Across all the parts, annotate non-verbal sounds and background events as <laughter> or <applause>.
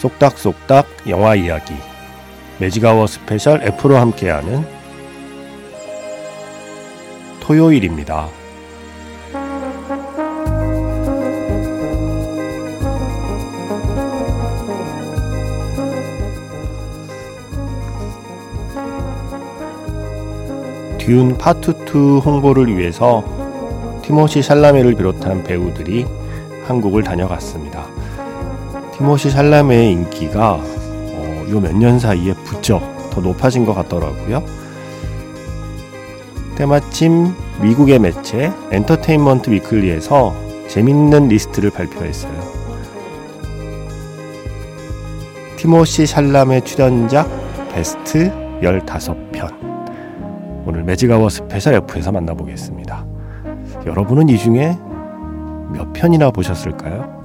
쏙닥쏙닥 영화 이야기 Magic Hour Special F로 함께하는 토요일입니다. Dune Part 2 홍보를 위해서 티모시 샬라메를 비롯한 배우들이 한국을 다녀갔습니다. 티모시 샬라메의 인기가 어, 요 몇 년 사이에 부쩍 더 높아진 것 같더라고요. 때마침 미국의 매체 엔터테인먼트 위클리에서 재밌는 리스트를 발표했어요. 티모시 샬라메의 출연작 베스트 15편. 오늘 Magic Hour Special F에서 만나보겠습니다. 여러분은 이 중에 몇 편이나 보셨을까요?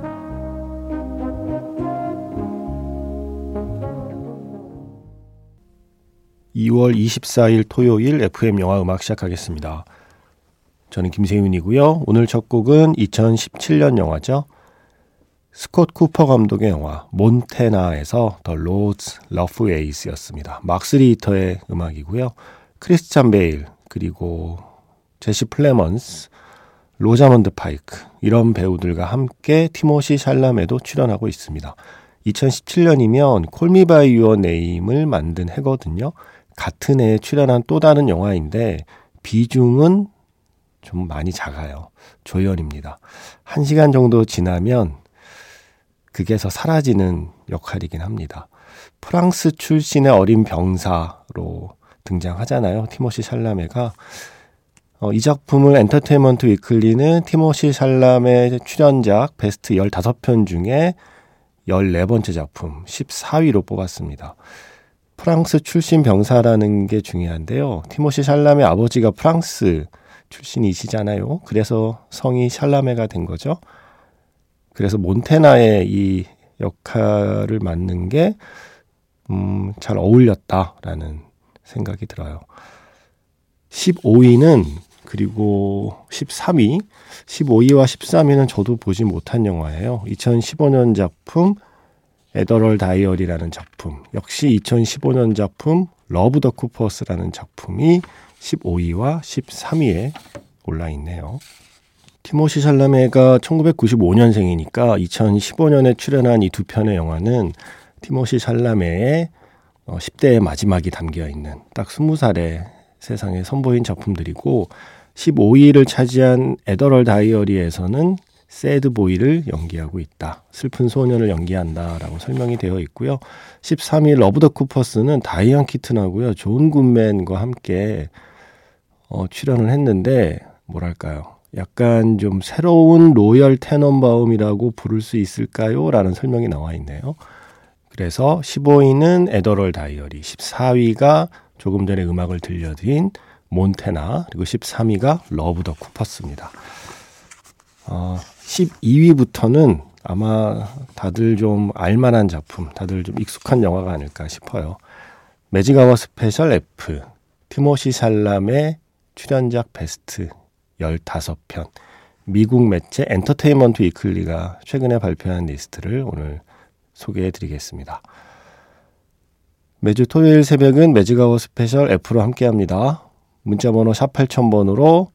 2월 24일 토요일 FM 영화 음악 시작하겠습니다. 저는 김세윤이고요. 오늘 첫 곡은 2017년 영화죠. 스콧 쿠퍼 감독의 영화 몬태나에서 The Lord's Rough Ways였습니다. 막스 리히터의 음악이고요. 크리스찬 베일 그리고 제시 플레먼스, 로자먼드 파이크 이런 배우들과 함께 티모시 샬라메도 출연하고 있습니다. 2017년이면 Call Me by Your Name을 만든 해거든요. 같은 해에 출연한 또 다른 영화인데 비중은 좀 많이 작아요. 조연입니다. 한 시간 정도 지나면 극에서 사라지는 역할이긴 합니다. 프랑스 출신의 어린 병사로 등장하잖아요. 티모시 샬라메가. 어, 이 작품을 엔터테인먼트 위클리는 티모시 샬람의 출연작 베스트 15편 중에 14번째 작품 14위로 뽑았습니다. 프랑스 출신 병사라는 게 중요한데요. 티모시 샬람의 아버지가 프랑스 출신이시잖아요. 그래서 성이 샬라메가 된 거죠. 그래서 몬태나의 이 역할을 맡는 게, 음, 잘 어울렸다라는 생각이 들어요. 15위는, 그리고 13위, 15위와 13위는 저도 보지 못한 영화예요. 2015년 작품, Adderall Diary라는 작품, 역시 2015년 작품 Love the Coopers라는 작품이 15위와 13위에 올라 있네요. 티모시 샬라메가 1995년생이니까 2015년에 출연한 이 두 편의 영화는 티모시 샬라메의 10대의 어, 마지막이 담겨 있는 딱 20살의 세상에 선보인 작품들이고 15위를 차지한 Adderall Diary에서는 sad boy를 연기하고 있다. 슬픈 소년을 연기한다 라고 설명이 되어 있고요. 13위 Love the Coopers는 다이안 키튼하고요. 존 굿맨과 함께 어, 출연을 했는데 뭐랄까요? 약간 좀 새로운 Royal Tenenbaum이라고 부를 수 있을까요? 라는 설명이 나와 있네요. 그래서 15위는 Adderall Diary, 14위가 조금 전에 음악을 들려드린 몬태나, 그리고 13위가 Love the Coopers입니다. 어, 12위부터는 아마 다들 좀 알만한 작품, 다들 좀 익숙한 영화가 아닐까 싶어요. 매직아워 스페셜 F, 티모시 살람의 출연작 베스트 15편, 미국 매체 엔터테인먼트 위클리가 최근에 발표한 리스트를 오늘 소개해 드리겠습니다. 매주 토요일 새벽은 Magic Hour Special F로 함께 합니다. 문자번호 샵 8000번으로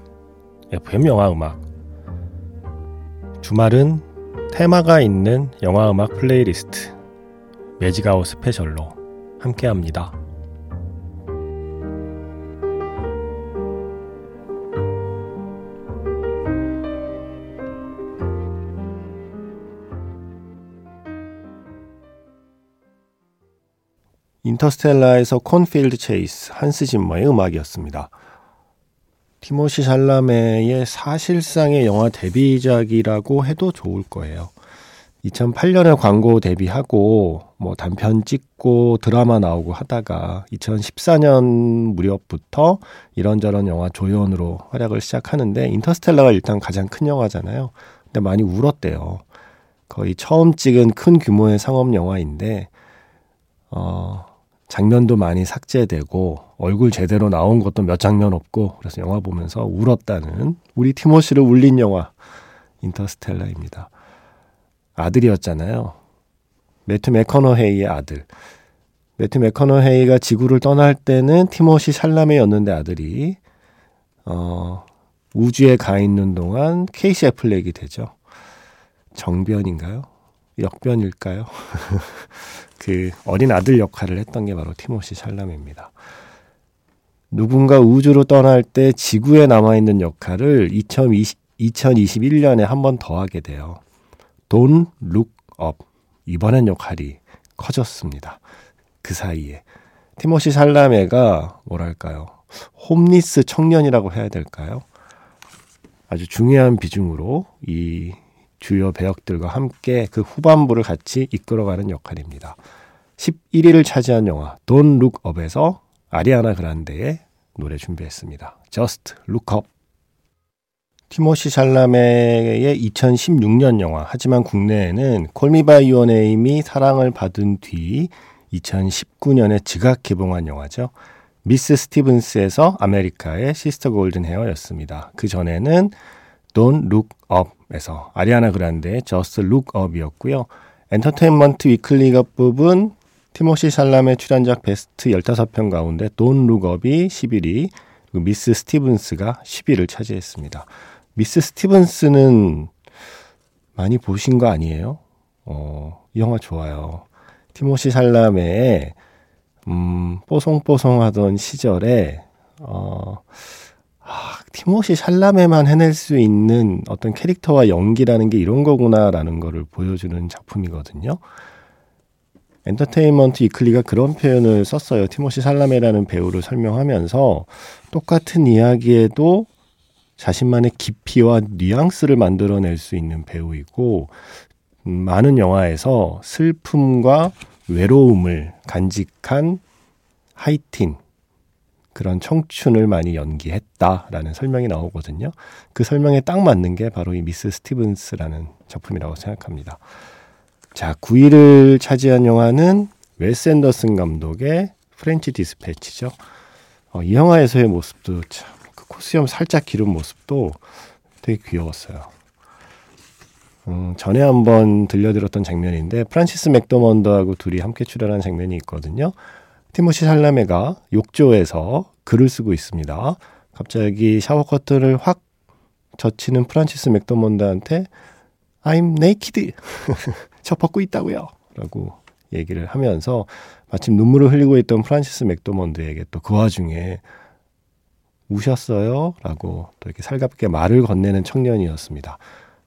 FM 영화 음악 주말은 테마가 있는 영화 음악 playlist Magic Hour Special로 함께 합니다. Interstellar에서 Cornfield Chase 한스 짐머의 음악이었습니다. 티모시 샬라메의 사실상의 영화 데뷔작이라고 해도 좋을 거예요. 2008년에 광고 데뷔하고 뭐 단편 찍고 드라마 나오고 하다가 2014년 무렵부터 이런저런 영화 조연으로 활약을 시작하는데 인터스텔라가 일단 가장 큰 영화잖아요. 근데 많이 울었대요. 거의 처음 찍은 큰 규모의 상업 영화인데 어 장면도 많이 삭제되고 얼굴 제대로 나온 것도 몇 장면 없고 그래서 영화 보면서 울었다는 우리 티모시를 울린 영화 인터스텔라입니다. 아들이었잖아요. 매트 맥커너헤이의 아들. 매트 맥커너헤이가 지구를 떠날 때는 티모시 샬라메였는데 아들이 어, 우주에 가 있는 동안 케이시 애플렉이 되죠. 정변인가요? 역변일까요? <laughs> 그 어린 아들 역할을 했던 게 바로 티모시 샬라메입니다. 누군가 우주로 떠날 때 지구에 남아있는 역할을 2020, 2021년에 한 번 더 하게 돼요. Don't Look Up. 이번엔 역할이 커졌습니다. 그 사이에. 티모시 샬라메가 뭐랄까요. 홈리스 청년이라고 해야 될까요? 아주 중요한 비중으로 이 주요 배역들과 함께 그 후반부를 같이 이끌어가는 역할입니다. 11위를 차지한 영화 Don't Look Up에서 아리아나 그란데의 노래 준비했습니다. Just Look Up. 티모시 샬라메의 2016년 영화 하지만 국내에는 Call Me by Your Name이 사랑을 받은 뒤 2019년에 지각 개봉한 영화죠. 미스 스티븐스에서 아메리카의 Sister Golden Hair였습니다. 그 전에는 Don't Look Up 에서 아리아나 그란데의 Just Look Up이었고요. 엔터테인먼트 위클리가 뽑은 티모시 샬라메의 출연작 베스트 15편 가운데 Look Up이 11위, 그리고 미스 스티븐스가 10위를 차지했습니다. 미스 스티븐스는 많이 보신 거 아니에요? 어, 이 영화 좋아요. 티모시 샬람의 음, 뽀송뽀송하던 시절에 어, 아, 티모시 샬라메만 해낼 수 있는 어떤 캐릭터와 연기라는 게 이런 거구나라는 거를 보여주는 작품이거든요. 엔터테인먼트 이클리가 그런 표현을 썼어요. 티모시 샬라메라는 배우를 설명하면서 똑같은 이야기에도 자신만의 깊이와 뉘앙스를 만들어낼 수 있는 배우이고 음, 많은 영화에서 슬픔과 외로움을 간직한 하이틴 그런 청춘을 많이 연기했다라는 설명이 나오거든요. 그 설명에 딱 맞는 게 바로 이 미스 스티븐스라는 작품이라고 생각합니다. 자, 9위를 차지한 영화는 웨스 앤더슨 감독의 French Dispatch죠. 어, 이 영화에서의 모습도 참, 그 콧수염 살짝 기른 모습도 되게 귀여웠어요. 음, 전에 한번 들려드렸던 장면인데 프란시스 맥도먼드하고 둘이 함께 출연한 장면이 있거든요. 티모시 살라메가 욕조에서 글을 쓰고 있습니다. 갑자기 샤워 커튼을 확 젖히는 프란시스 맥도먼드한테 I'm naked. <laughs> 저 벗고 있다고요. 라고 얘기를 하면서 마침 눈물을 흘리고 있던 프란시스 맥도먼드에게 또 그 와중에 우셨어요? 라고 또 이렇게 살갑게 말을 건네는 청년이었습니다.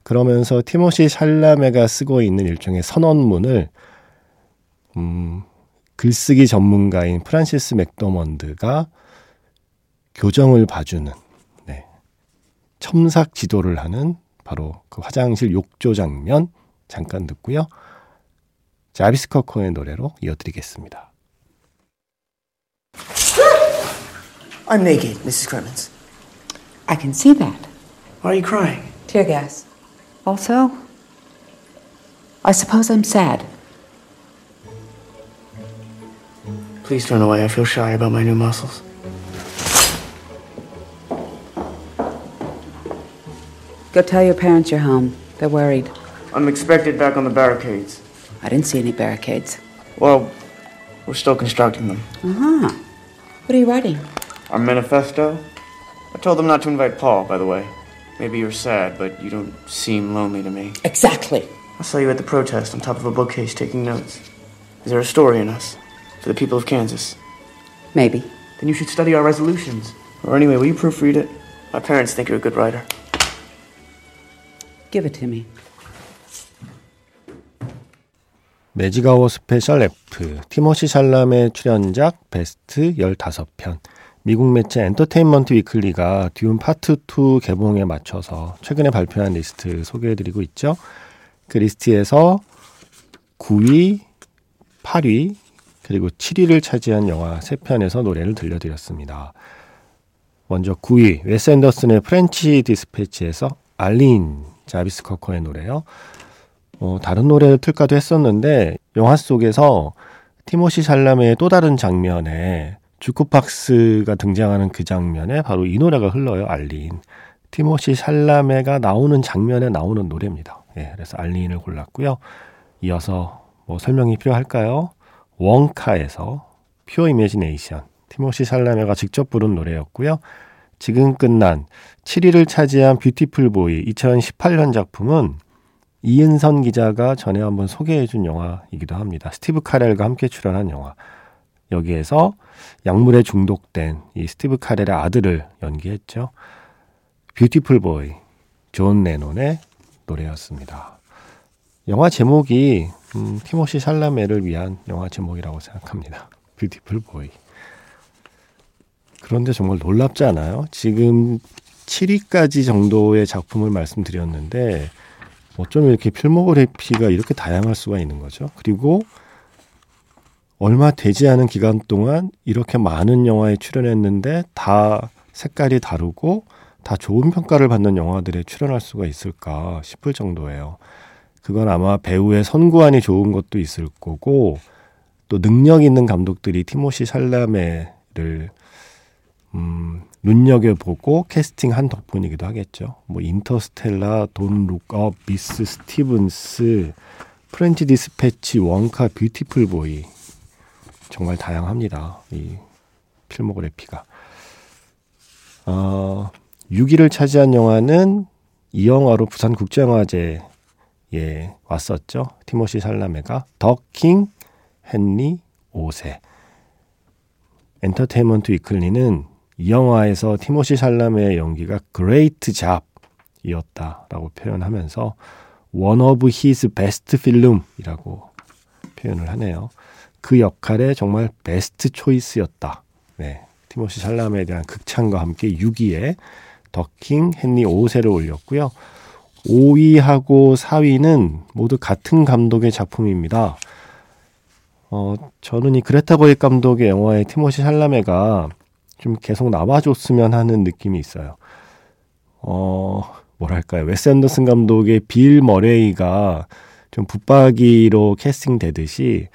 그러면서 티모시 샬라메가 쓰고 있는 일종의 선언문을 음, 글쓰기 전문가인 프란시스 맥도먼드가 교정을 봐주는 네, 첨삭 지도를 하는 바로 그 화장실 욕조 장면 잠깐 듣고요. 자비스 커커의 노래로 이어드리겠습니다. I'm naked, Mrs. Clemens. I can see that. Why are you crying? Tear gas. Also, I suppose I'm sad. Please turn away. I feel shy about my new muscles. Go tell your parents you're home. They're worried. I'm expected back on the barricades. I didn't see any barricades. Well, we're still constructing them. Uh huh. What are you writing? Our manifesto? I told them not to invite Paul, by the way. Maybe you're sad, but you don't seem lonely to me. Exactly. I saw you at the protest on top of a bookcase taking notes. Is there a story in us for the people of Kansas? Maybe. Then you should study our resolutions. Or anyway, will you proofread it? My parents think you're a good writer. Give it to me. Magic Hour Special F 티모시 샬라메의 출연작 베스트 15편 미국 매체 엔터테인먼트 위클리가 듄 파트 2 개봉에 맞춰서 최근에 발표한 리스트 소개해드리고 있죠. 그 리스트에서 9위, 8위, 그리고 7위를 차지한 영화 3편에서 노래를 들려드렸습니다. 먼저 9위, 웨스 앤더슨의 French Dispatch에서 Aline 자비스 코커의 노래요. 어, 다른 노래를 틀까도 했었는데 영화 속에서 티모시 샬라메의 또 다른 장면에 주크박스가 등장하는 그 장면에 바로 이 노래가 흘러요. 알린. 티모시 샬라메가 나오는 장면에 나오는 노래입니다. 예, 그래서 알린을 골랐고요. 이어서 뭐 설명이 필요할까요? 원카에서 퓨어 이미지네이션 티모시 샬라메가 직접 부른 노래였고요. 지금 끝난 7위를 차지한 Beautiful Boy 2018년 작품은 이은선 기자가 전에 한번 소개해준 영화이기도 합니다. 스티브 카렐과 함께 출연한 영화. 여기에서 약물에 중독된 이 스티브 카렐의 아들을 연기했죠. Beautiful Boy, 존 레논의 노래였습니다. 영화 제목이 음, 티모시 샬라메를 위한 영화 제목이라고 생각합니다. Beautiful Boy. 그런데 정말 놀랍지 않아요? 지금 7위까지 정도의 작품을 말씀드렸는데 어쩜 이렇게 필모그래피가 이렇게 다양할 수가 있는 거죠. 그리고 얼마 되지 않은 기간 동안 이렇게 많은 영화에 출연했는데 다 색깔이 다르고 다 좋은 평가를 받는 영화들에 출연할 수가 있을까 싶을 정도예요. 그건 아마 배우의 선구안이 좋은 것도 있을 거고 또 능력 있는 감독들이 티모시 샬라메를 음, 눈여겨보고 캐스팅한 덕분이기도 하겠죠. 뭐 Interstellar, Don't Look Up, 미스 스티븐스, French Dispatch, 웡카, Beautiful Boy 정말 다양합니다. 이 필모그래피가. 어, 6위를 차지한 영화는 이 영화로 부산국제영화제 에 왔었죠. 티모시 살라메가 The King 헨리 5세. 엔터테인먼트 위클리는 이 영화에서 티모시 살라메의 연기가 great job이었다라고 표현하면서 one of his best film이라고 표현을 하네요. 그 역할에 정말 best choice였다. 네. 티모시 살라메에 대한 극찬과 함께 6위에 The King 헨리 5세를 올렸고요. 5위하고 4위는 모두 같은 감독의 작품입니다. 어, 저는 이 그레타 거윅 감독의 영화에 티모시 살라메가 좀 계속 나와줬으면 하는 느낌이 있어요. 어, 뭐랄까요. 웨스 앤더슨 감독의 빌 머레이가 좀 붙박이로 캐스팅되듯이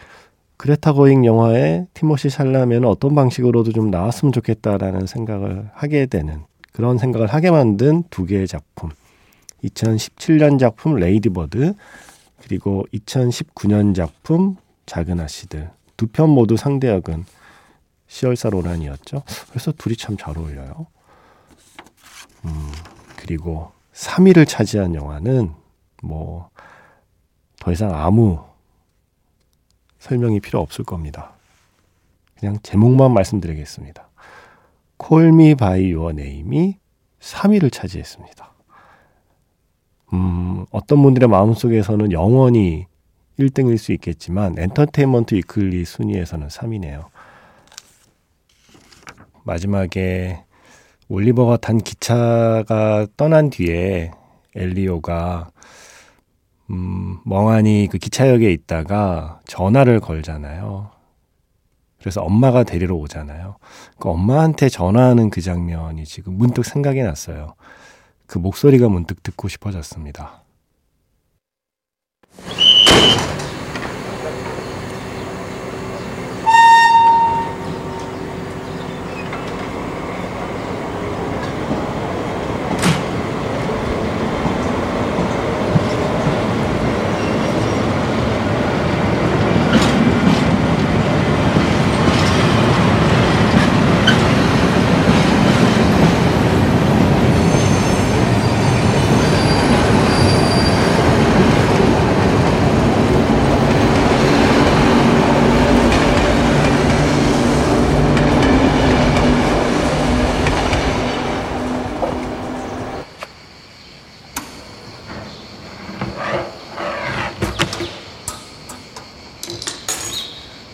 그레타 거윅 영화에 티모시 샬라메는 어떤 방식으로도 좀 나왔으면 좋겠다라는 생각을 하게 되는 그런 생각을 하게 만든 두 개의 작품. 2017년 작품 Lady Bird 그리고 2019년 작품 작은 아씨들 두 편 모두 상대역은 시얼샤 로넌이었죠. 그래서 둘이 참 잘 어울려요. 음, 그리고 3위를 차지한 영화는 뭐 더 이상 아무 설명이 필요 없을 겁니다. 그냥 제목만 말씀드리겠습니다. Call Me by Your Name이 3위를 차지했습니다. 음, 어떤 분들의 마음속에서는 영원히 1등일 수 있겠지만 엔터테인먼트 위클리 순위에서는 3위네요. 마지막에 올리버가 탄 기차가 떠난 뒤에 엘리오가 음, 멍하니 그 기차역에 있다가 전화를 걸잖아요. 그래서 엄마가 데리러 오잖아요. 그 엄마한테 전화하는 그 장면이 지금 문득 생각이 났어요. 그 목소리가 문득 듣고 싶어졌습니다.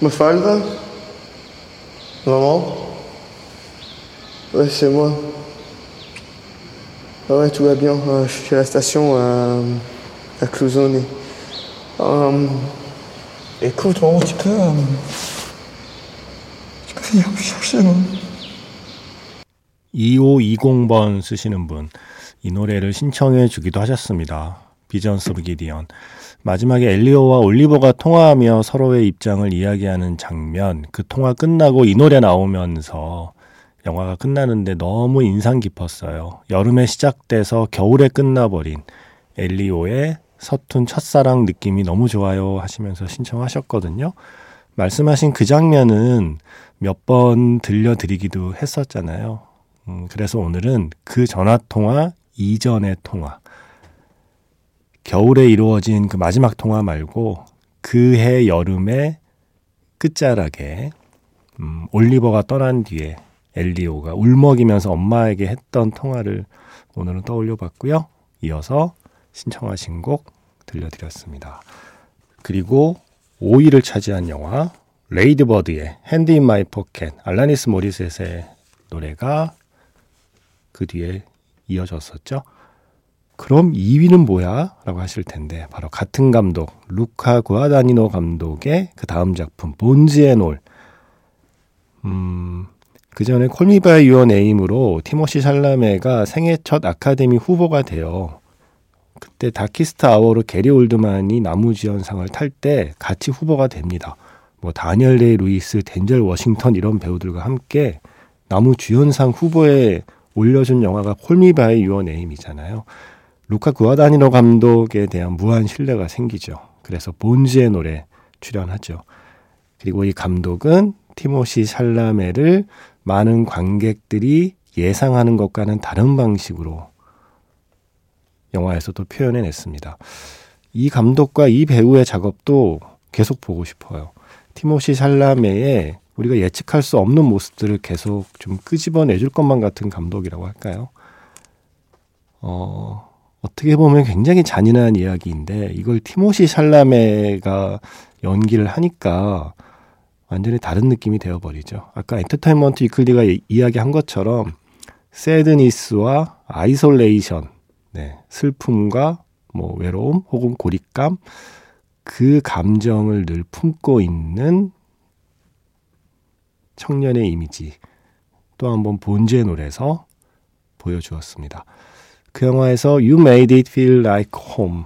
Mafalda Maman Ouais, c'est moi. Ah ouais, tout va bien. Euh, je suis à la station à, à Clouzone. Euh, écoute, maman, tu peux. euh, tu peux venir me chercher, maman 2520번 쓰시는 분, 이 노래를 신청해 주기도 하셨습니다. 비전스 오브 기디언. 마지막에 엘리오와 올리버가 통화하며 서로의 입장을 이야기하는 장면, 그 통화 끝나고 이 노래 나오면서 영화가 끝나는데 너무 인상 깊었어요. 여름에 시작돼서 겨울에 끝나버린 엘리오의 서툰 첫사랑 느낌이 너무 좋아요 하시면서 신청하셨거든요. 말씀하신 그 장면은 몇 번 들려드리기도 했었잖아요. 음, 그래서 오늘은 그 전화 통화 이전의 통화. 겨울에 이루어진 그 마지막 통화 말고 그해 여름의 끝자락에 음, 올리버가 떠난 뒤에 엘리오가 울먹이면서 엄마에게 했던 통화를 오늘은 떠올려 봤고요. 이어서 신청하신 곡 들려드렸습니다. 그리고 5위를 차지한 영화 Lady Bird의 Hand in My Pocket 알라니스 모리셋의 노래가 그 뒤에 이어졌었죠. 그럼 2위는 뭐야? 라고 하실 텐데 바로 같은 감독 루카 구아다니노 감독의 그 다음 작품 Bones and All 음, 그 전에 Call Me by Your Name으로 티모시 샬라메가 생애 첫 아카데미 후보가 돼요. 그때 Darkest Hour로 게리 올드만이 남우주연상을 탈 때 같이 후보가 됩니다. 뭐 다니엘 데이 루이스, 덴젤 워싱턴 이런 배우들과 함께 남우주연상 후보에 올려준 영화가 Call Me by Your Name이잖아요. 루카 구아다니노 감독에 대한 무한 신뢰가 생기죠. 그래서 Bones and All에 출연하죠. 그리고 이 감독은 티모시 샬라메를 많은 관객들이 예상하는 것과는 다른 방식으로 영화에서도 표현해냈습니다. 이 감독과 이 배우의 작업도 계속 보고 싶어요. 티모시 샬라메의 우리가 예측할 수 없는 모습들을 계속 좀 끄집어내줄 것만 같은 감독이라고 할까요? 어, 어떻게 보면 굉장히 잔인한 이야기인데 이걸 티모시 샬라메가 연기를 하니까 완전히 다른 느낌이 되어버리죠. 아까 Entertainment Weekly가 이- 이야기한 것처럼 sadness와 isolation, 네, 슬픔과 뭐 외로움 혹은 고립감 그 감정을 늘 품고 있는 청년의 이미지 또 한번 Bones and All에서 보여주었습니다. 그 영화에서 You Made It Feel Like Home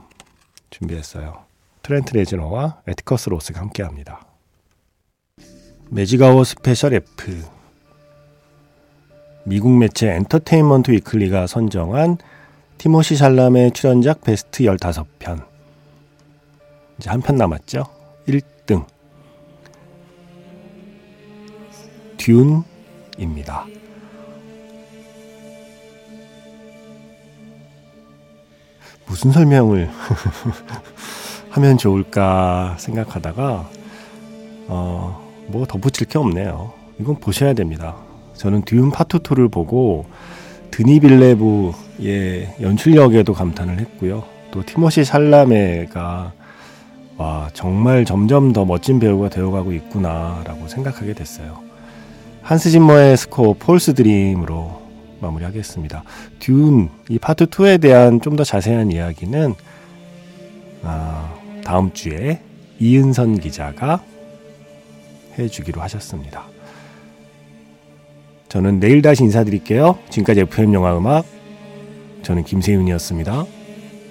준비했어요. 트렌트 레즈너와 애티커스 로스가 함께합니다. magic hour special F 미국 매체 엔터테인먼트 위클리가 선정한 티모시 샬람의 출연작 베스트 15편 이제 한 편 남았죠. 1등 듄입니다. 무슨 설명을 <laughs> 하면 좋을까 생각하다가 어, 뭐 덧붙일 게 없네요. 이건 보셔야 됩니다. 저는 Dune 파트 2를 보고 드니 빌뇌브의 연출력에도 감탄을 했고요. 또 티모시 샬라메가 와 정말 점점 더 멋진 배우가 되어가고 있구나라고 생각하게 됐어요. 한스 짐머의 스코어 Paul's Dream으로 마무리하겠습니다. Dune 이 파트 2에 대한 좀 더 자세한 이야기는 아, 다음 주에 이은선 기자가 해주기로 하셨습니다. 저는 내일 다시 인사드릴게요. 지금까지 FM 영화 음악 저는 김세윤이었습니다.